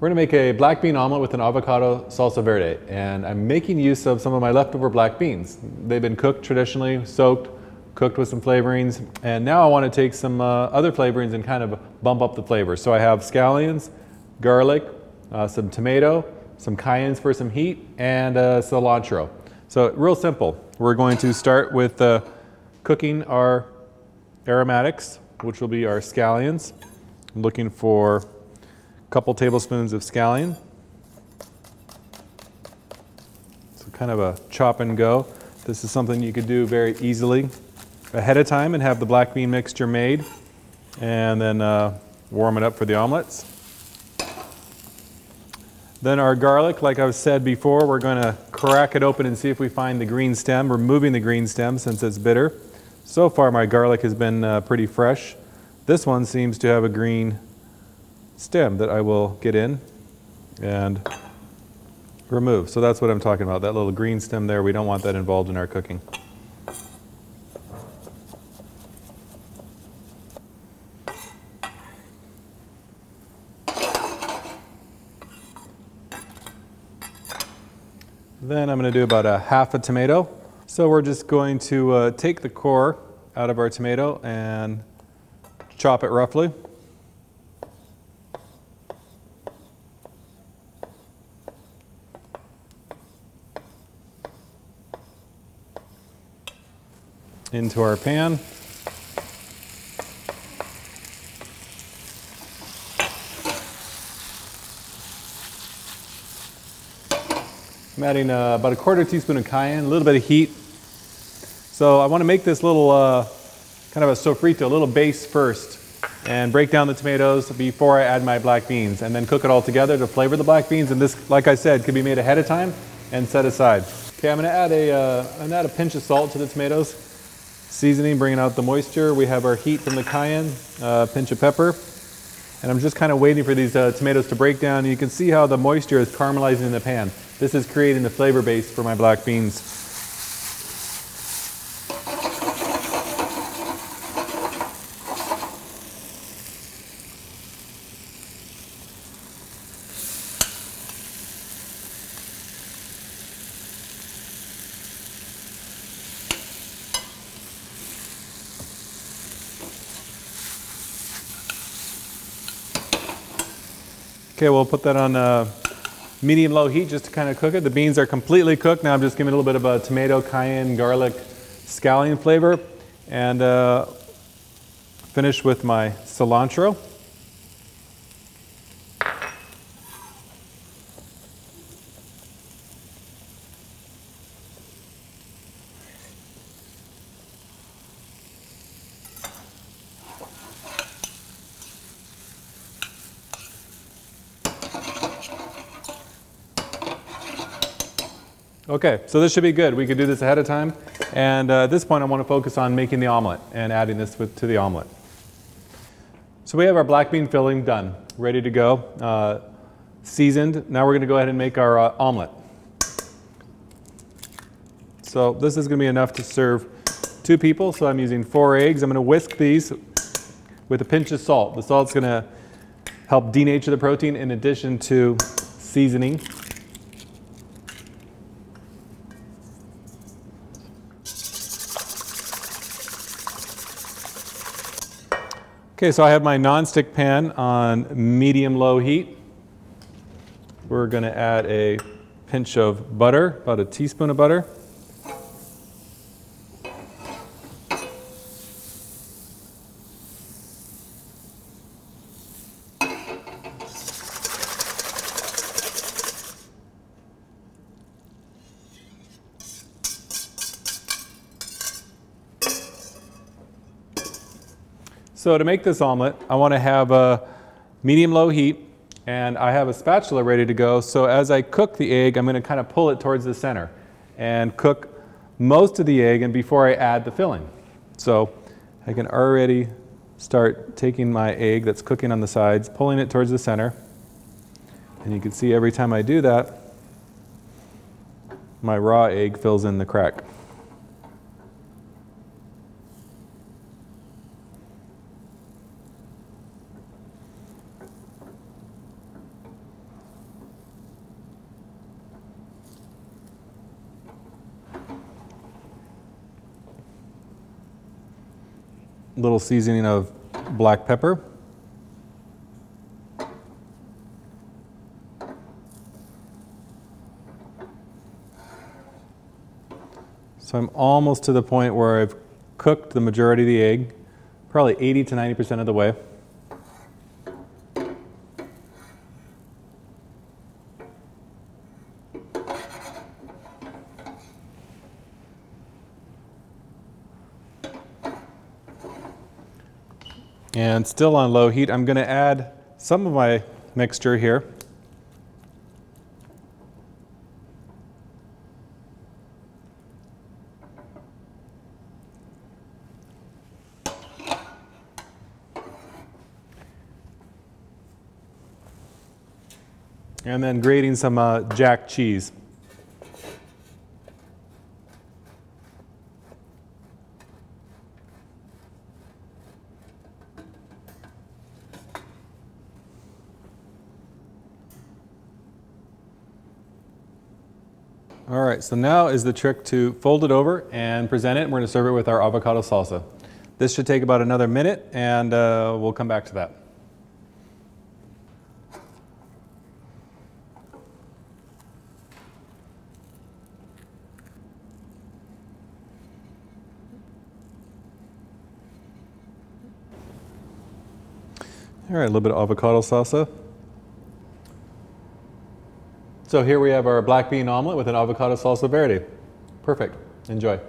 We're gonna make a black bean omelet with an avocado salsa verde, and I'm making use of some of my leftover black beans. They've been cooked traditionally, soaked, cooked with some flavorings, and now I wanna take some uh, other flavorings and kind of bump up the flavor. So I have scallions, garlic, uh, some tomato, some cayennes for some heat, and uh, cilantro. So real simple. We're going to start with uh, cooking our aromatics, which will be our scallions. I'm looking for couple tablespoons of scallion. So kind of a chop and go. This is something you could do very easily ahead of time and have the black bean mixture made and then uh, warm it up for the omelets. Then our garlic, like I've said before, we're going to crack it open and see if we find the green stem, removing the green stem since it's bitter. So far my garlic has been uh, pretty fresh. This one seems to have a green stem that I will get in and remove. So that's what I'm talking about, that little green stem there. We don't want that involved in our cooking. Then I'm going to do about a half a tomato. So we're just going to uh, take the core out of our tomato and chop it roughly. Into our pan. I'm adding uh, about a quarter teaspoon of cayenne, a little bit of heat. So I want to make this little uh, kind of a sofrito, a little base first, and break down the tomatoes before I add my black beans, and then cook it all together to flavor the black beans. And this, like I said, can be made ahead of time and set aside. Okay, I'm to add a, uh, I'm to add a pinch of salt to the tomatoes seasoning, bringing out the moisture. We have our heat from the cayenne, uh, pinch of pepper. And I'm just kind of waiting for these uh, tomatoes to break down. You can see how the moisture is caramelizing in the pan. This is creating the flavor base for my black beans. Okay, we'll put that on uh, medium low heat just to kind of cook it. The beans are completely cooked. Now I'm just giving a little bit of a tomato, cayenne, garlic, scallion flavor. And uh, finish with my cilantro. Okay, so this should be good. We could do this ahead of time. And uh, at this point, I want to focus on making the omelet and adding this with, to the omelet. So we have our black bean filling done, ready to go, uh, seasoned. Now we're going to go ahead and make our uh, omelet. So this is going to be enough to serve two people. So I'm using four eggs. I'm going to whisk these with a pinch of salt. The salt's going to help denature the protein in addition to seasoning. Okay, so I have my nonstick pan on medium-low heat. We're going to add a pinch of butter, about a teaspoon of butter. So to make this omelet, I want to have a medium-low heat, and I have a spatula ready to go. So as I cook the egg, I'm going to kind of pull it towards the center and cook most of the egg and before I add the filling. So I can already start taking my egg that's cooking on the sides, pulling it towards the center. And you can see every time I do that, my raw egg fills in the crack. Little seasoning of black pepper. So I'm almost to the point where I've cooked the majority of the egg, probably 80 to 90% of the way. And still on low heat, I'm going to add some of my mixture here. And then grating some uh, jack cheese. All right, so now is the trick to fold it over and present it. We're going to serve it with our avocado salsa. This should take about another minute, and uh, we'll come back to that. All right, a little bit of avocado salsa. So here we have our black bean omelet with an avocado salsa verde. Perfect. Enjoy.